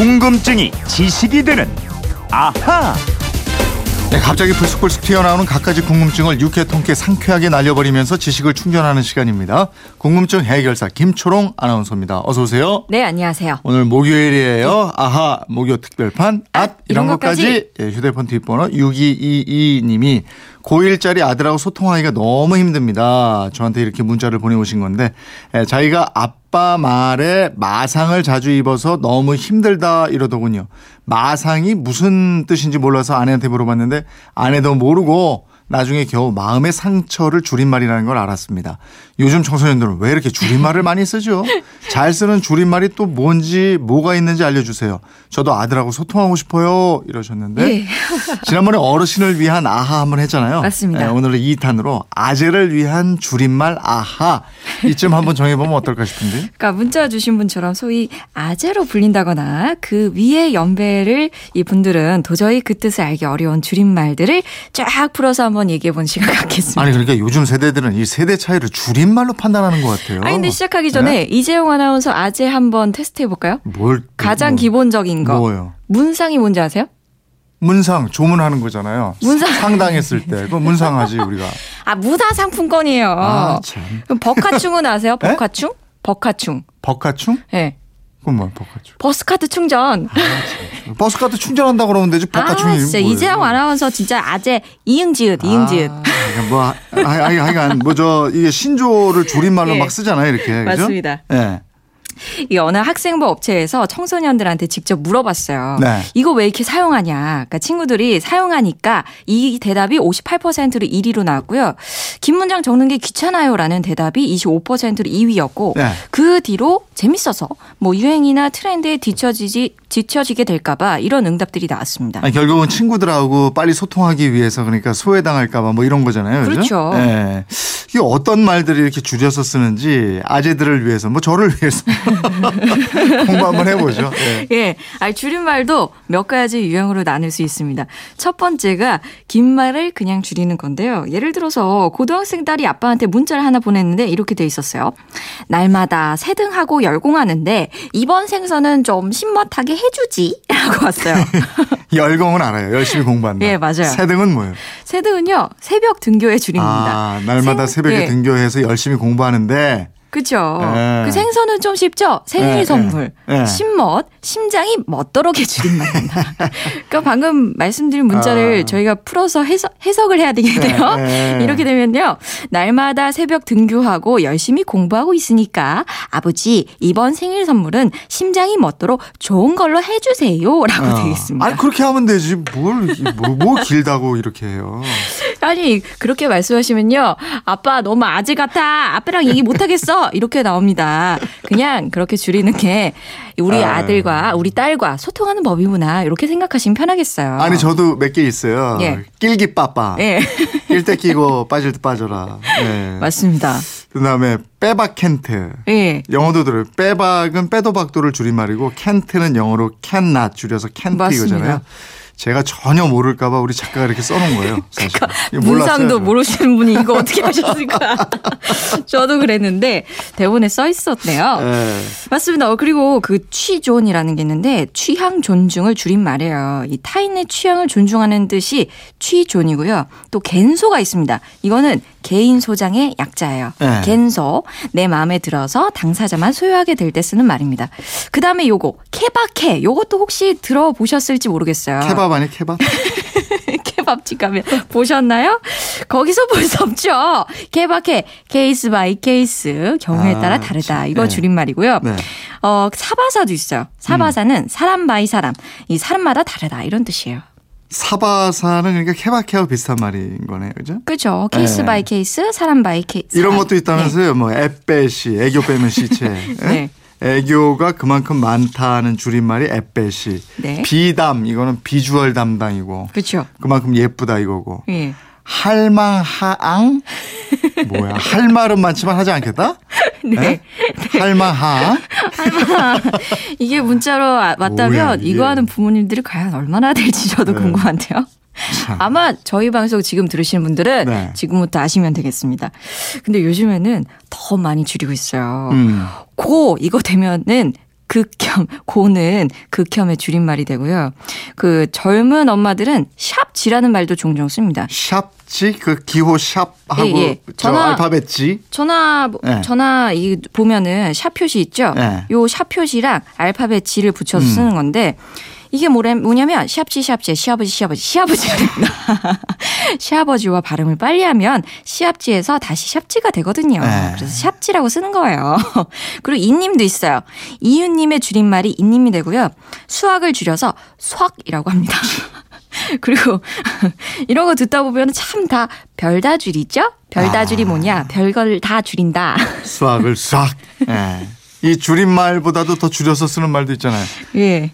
궁금증이 지식이 되는 아하. 네, 갑자기 불쑥불쑥 튀어나오는 갖가지 궁금증을 유쾌 통쾌 상쾌하게 날려버리면서 지식을 충전하는 시간입니다. 궁금증 해결사 김초롱 아나운서입니다. 어서 오세요. 네, 안녕하세요. 오늘 목요일이에요. 아하 목요 특별판 앗 이런 이런 것까지 것까지. 예, 휴대폰 뒷번호 6222님이 고1짜리 아들하고 소통하기가 너무 힘듭니다. 저한테 이렇게 문자를 보내오신 건데 예, 자기가 아빠 말에 마상을 자주 입어서 너무 힘들다 이러더군요. 마상이 무슨 뜻인지 몰라서 아내한테 물어봤는데 아내도 모르고 나중에 겨우 마음의 상처를 줄임말이라는 걸 알았습니다. 요즘 청소년들은 왜 이렇게 줄임말을 많이 쓰죠? 잘 쓰는 줄임말이 또 뭔지 뭐가 있는지 알려주세요. 저도 아들하고 소통하고 싶어요 이러셨는데 예. 지난번에 어르신을 위한 아하 한번 했잖아요. 맞습니다. 네, 오늘은 2탄으로 아재를 위한 줄임말 아하 이쯤 한번 정해보면 어떨까 싶은데. 그러니까 문자 주신 분처럼 소위 아재로 불린다거나 그 위의 연배를 이 분들은 도저히 그 뜻을 알기 어려운 줄임말들을 쫙 풀어서 한번 얘기해 본 시간 갖겠습니다. 아니 그러니까 요즘 세대들은 이 세대 차이를 줄임말로 판단하는 것 같아요. 아니, 근데 시작하기 전에 이재용 아나운서 아재 한번 테스트 해볼까요? 뭘 가장 뭐, 기본적인 거. 뭐요? 문상이 뭔지 아세요? 문상 조문하는 거잖아요. 문상. 상당했을 때 그거 문상하지 우리가. 아, 무사 상품권이에요. 아 참. 그럼 버카충은 아세요? 에? 버카충? 버카충. 버카충? 예. 네. 그건 뭐야 버카충? 버스카드 충전. 버스카드 충전한다 그러면 되지 버카충이 아, 진짜? 이재용 아나운서 진짜 아재 이응지읒, 이응지읒. 아, 뭐, 아, 아, 하여간, 뭐, 저, 이게 신조어 줄임말로 예. 막 쓰잖아요, 이렇게. 그죠? 맞습니다. 예. 이 어느 학생부 업체에서 청소년들한테 직접 물어봤어요. 네. 이거 왜 이렇게 사용하냐. 그러니까 친구들이 사용하니까 이 대답이 58%로 1위로 나왔고요. 긴 문장 적는 게 귀찮아요라는 대답이 25%로 2위였고 네. 그 뒤로 재밌어서 뭐 유행이나 트렌드에 뒤처지지 뒤처지게 될까봐 이런 응답들이 나왔습니다. 아니, 결국은 친구들하고 빨리 소통하기 위해서 그러니까 소외당할까봐 뭐 이런 거잖아요. 그죠? 그렇죠. 예. 이게 어떤 말들이 이렇게 줄여서 쓰는지 아재들을 위해서, 뭐 저를 위해서 공부 한번 해보죠. 예. 예. 아, 줄임말도 몇 가지 유형으로 나눌 수 있습니다. 첫 번째가 긴 말을 그냥 줄이는 건데요. 예를 들어서 고등학생 딸이 아빠한테 문자를 하나 보냈는데 이렇게 돼 있었어요. 날마다 세등하고 열공하는데 이번 생선은 좀 신맛하게 해주지? 라고 왔어요. 열공은 알아요. 열심히 공부한다. 예, 맞아요. 세등은 뭐예요? 세등은요, 새벽 등교의 줄임입니다. 아, 날마다 생- 새벽에 예. 등교해서 열심히 공부하는데 그죠. 예. 그 생선은 좀 쉽죠? 생일 예, 선물. 예. 예. 신멋, 심장이 멋도록의 줄임말입니다. 그러니까 방금 말씀드린 문자를 아. 저희가 풀어서 해석, 해석을 해야 되겠네요. 예, 예. 이렇게 되면요. 날마다 새벽 등교하고 열심히 공부하고 있으니까 아버지 이번 생일 선물은 심장이 멋도록 좋은 걸로 해주세요. 라고 어. 되겠습니다. 아니, 그렇게 하면 되지. 뭘, 뭐, 뭐 길다고 이렇게 해요. 아니 그렇게 말씀하시면요 아빠 너무 아재 같아 아빠랑 얘기 못하겠어 이렇게 나옵니다 그냥 그렇게 줄이는 게 우리 아. 아들과 우리 딸과 소통하는 법이구나 이렇게 생각하시면 편하겠어요 아니 저도 몇 개 있어요. 예. 낄끼빠빠. 예 낄때 끼고 빠질 때 빠져라. 예. 맞습니다 그다음에 빼박 캔트. 예 영어도 들어요. 빼박은 빼도 박도를 줄임말이고 캔트는 영어로 캔낫 줄여서 캔트 맞습니다. 이거잖아요. 제가 전혀 모를까봐 우리 작가가 이렇게 써놓은 거예요. 사실. 그러니까 문상도 저. 모르시는 분이 이거 어떻게 하셨을까 저도 그랬는데 대본에 써 있었네요 예. 맞습니다. 어, 그리고 그 취존이라는 게 있는데 취향 존중을 줄인 말이에요. 이 타인의 취향을 존중하는 뜻이 취존이고요. 또 갠소가 있습니다. 이거는 개인 소장의 약자예요. 네. 갠소 내 마음에 들어서 당사자만 소유하게 될 때 쓰는 말입니다. 그 다음에 요거 케바케 요것도 혹시 들어보셨을지 모르겠어요. 케밥 아니 케밥? 케밥집 가면 보셨나요? 거기서 볼 수 없죠. 케바케 case by case 경우에 아, 따라 다르다. 참. 이거 네. 줄임말이고요. 네. 어 사바사도 있어요. 사바사는 사람 by 사람. 이 사람마다 다르다 이런 뜻이에요. 사바사는 그러니까 케바케와 비슷한 말인 거네요. 그죠? 그죠? 케이스 네. by case, 사람 by case. 이런 것도 있다면서요. 뭐 애빼시, 애교 빼면 시체. 예? 네. 애교가 그만큼 많다는 줄임말이 애빼시. 네. 비담 이거는 비주얼 담당이고 그렇죠. 그만큼 예쁘다 이거고. 예. 할망하앙 뭐야 할 말은 많지만 하지 않겠다? 네. 예? 할망하 이게 문자로 아- 왔다면. 이거 하는 부모님들이 과연 얼마나 될지 저도 네. 궁금한데요. 참. 아마 저희 방송 지금 들으시는 분들은 네. 지금부터 아시면 되겠습니다. 근데 요즘에는 더 많이 줄이고 있어요. 음. 고 이거 되면은 극혐, 고는 극혐의 줄임말이 되고요. 그 젊은 엄마들은 샵지라는 말도 종종 씁니다. 샵지 그 기호 샵하고 예, 예. 저 전화- 알파벳지. 전화 네. 전화 이 보면은 샵 표시 있죠. 네. 요샵 표시랑 알파벳 G를 붙여서 쓰는 건데 이게 뭐래, 뭐냐면 샵지 샵지 시아버지 시아버지 시아버지가 됩니다. 시아버지와 발음을 빨리 하면 시합지에서 다시 샵지가 되거든요. 네. 그래서 샵지라고 쓰는 거예요. 그리고 이님도 있어요. 이윤님의 줄임말이 이님이 되고요. 수학을 줄여서 수학이라고 합니다. 그리고 이런 거 듣다 보면 참 다 별다줄이죠? 별다줄이 뭐냐? 별걸 다 줄인다. 수학을 수학. 예. 이 줄임말보다도 더 줄여서 쓰는 말도 있잖아요. 예.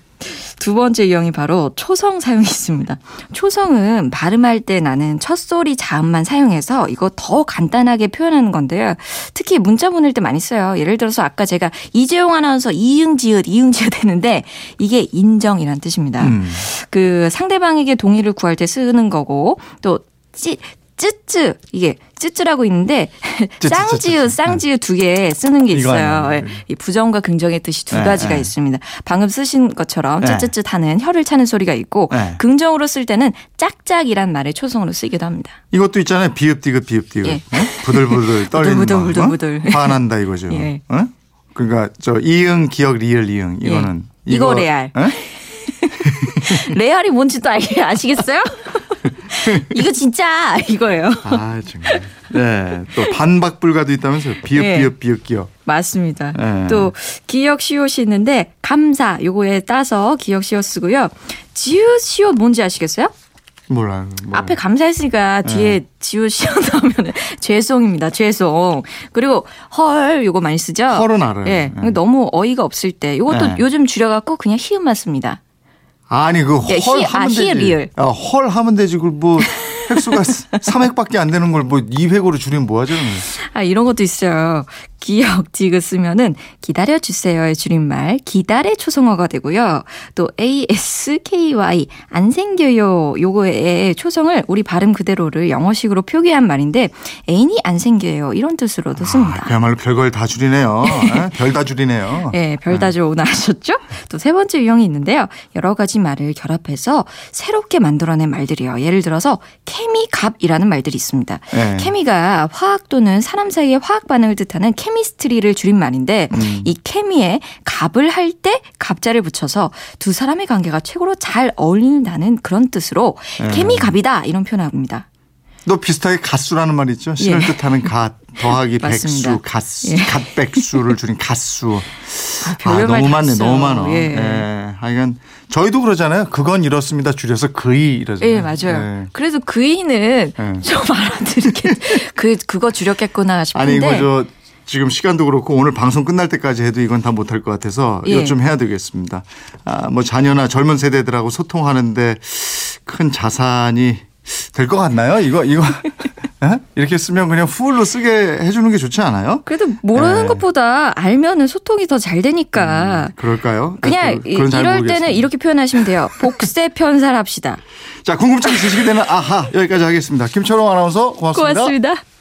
두 번째 유형이 바로 초성 사용이 있습니다. 초성은 발음할 때 나는 첫 소리 자음만 사용해서 이거 더 간단하게 표현하는 건데요. 특히 문자 보낼 때 많이 써요. 예를 들어서 아까 제가 이재용 아나운서 이응지읒 이응지읒 했는데 이게 인정이란 뜻입니다. 음. 그 상대방에게 동의를 구할 때 쓰는 거고 또 찌, 쯔쯔 이게 쯔쯔라고 있는데 쯔쯔, 쌍지읒 쌍지읒 두 개 쓰는 게 있어요. 예, 이 부정과 긍정의 뜻이 두 네, 가지가 네. 있습니다. 방금 쓰신 것처럼 네. 쯔쯔쯔 하는 혀를 차는 소리가 있고 네. 긍정으로 쓸 때는 짝짝이란 말을 초성으로 쓰기도 합니다. 이것도 있잖아요. 비읍디귿 비읍디귿. 예. 어? 부들부들 떨리는 부들부들. 어? 화난다 이거죠. 예. 어? 그러니까 저 이응 기억 리을 이응 이거는 예. 이거 레알. 어? 레알이 뭔지도 알- 아시겠어요? 이거 진짜 이거예요. 아 정말. 네. 또 반박 불가도 있다면서요. 비읍 예. 비읍 비읍 기억. 맞습니다. 예. 또 기억 시옷이 있는데 감사 요거에 따서 기억 시옷 쓰고요. 지읒 시옷 뭔지 아시겠어요? 몰라요. 몰라요. 앞에 감사했으니까 뒤에 지읒 시옷 나오면 죄송입니다. 죄송. 그리고 헐 요거 많이 쓰죠. 헐은 알아요. 예. 예. 너무 어이가 없을 때 요것도 예. 요즘 줄여갖고 그냥 히읗만 씁니다. 아니 그 예, 헐 히- 아, 하면 되지. 리을. 아, 헐 하면 되지. 그걸 뭐 획수가 3획밖에 안 되는 걸 뭐 2획으로 줄이면 뭐 하죠? 아, 이런 것도 있어요. 기억 디귿 쓰면은 기다려 주세요의 줄임말 기다래 초성어가 되고요. 또 ASKY 안 생겨요 요거의 초성을 우리 발음 그대로를 영어식으로 표기한 말인데 애인이 안 생겨요 이런 뜻으로도 아, 씁니다. 그야말로 별걸 다 줄이네요. 별다 줄이네요. 예, 별다 줄 오늘 아셨죠? 또 세 번째 유형이 있는데요. 여러 가지 말을 결합해서 새롭게 만들어낸 말들이요. 예를 들어서 케미갑이라는 말들이 있습니다. 예. 케미가 화학 또는 사람 사이의 화학 반응을 뜻하는 케미스트리를 줄인 말인데 음. 이 케미에 갑을 할 때 갑자를 붙여서 두 사람의 관계가 최고로 잘 어울린다는 그런 뜻으로 예. 케미갑이다 이런 표현을 합니다. 또 비슷하게 갓수라는 말 있죠. 신을 예. 뜻하는 갓 더하기. 백수, 갓수, 예. 갓백수를 줄인 갓수. 아, 말다 너무 많네, 있어요. 너무 많어. 예. 예. 하여간 저희도 그러잖아요. 그건 이렇습니다. 줄여서 그이 이러잖아요. 예, 맞아요. 예. 그래도 그이는 예. 좀 알아들게 그 그거 줄였겠구나 싶은데 아니 이거 저 지금 시간도 그렇고 오늘 방송 끝날 때까지 해도 이건 다 못할 것 같아서 예. 이거 좀 해야 되겠습니다. 아, 뭐 자녀나 젊은 세대들하고 소통하는데 큰 자산이 될 것 같나요? 이거 이거 예? 이렇게 쓰면 그냥 후울로 쓰게 해주는 게 좋지 않아요? 그래도 모르는 예. 것보다 알면은 소통이 더 잘 되니까 그럴까요? 그냥 그- 그건 잘 이럴. 때는 이렇게 표현하시면 돼요. 복세 편살합시다. 자 궁금증 지식이 되는 아하 여기까지 하겠습니다. 김철웅 아나운서 고맙습니다. 고맙습니다.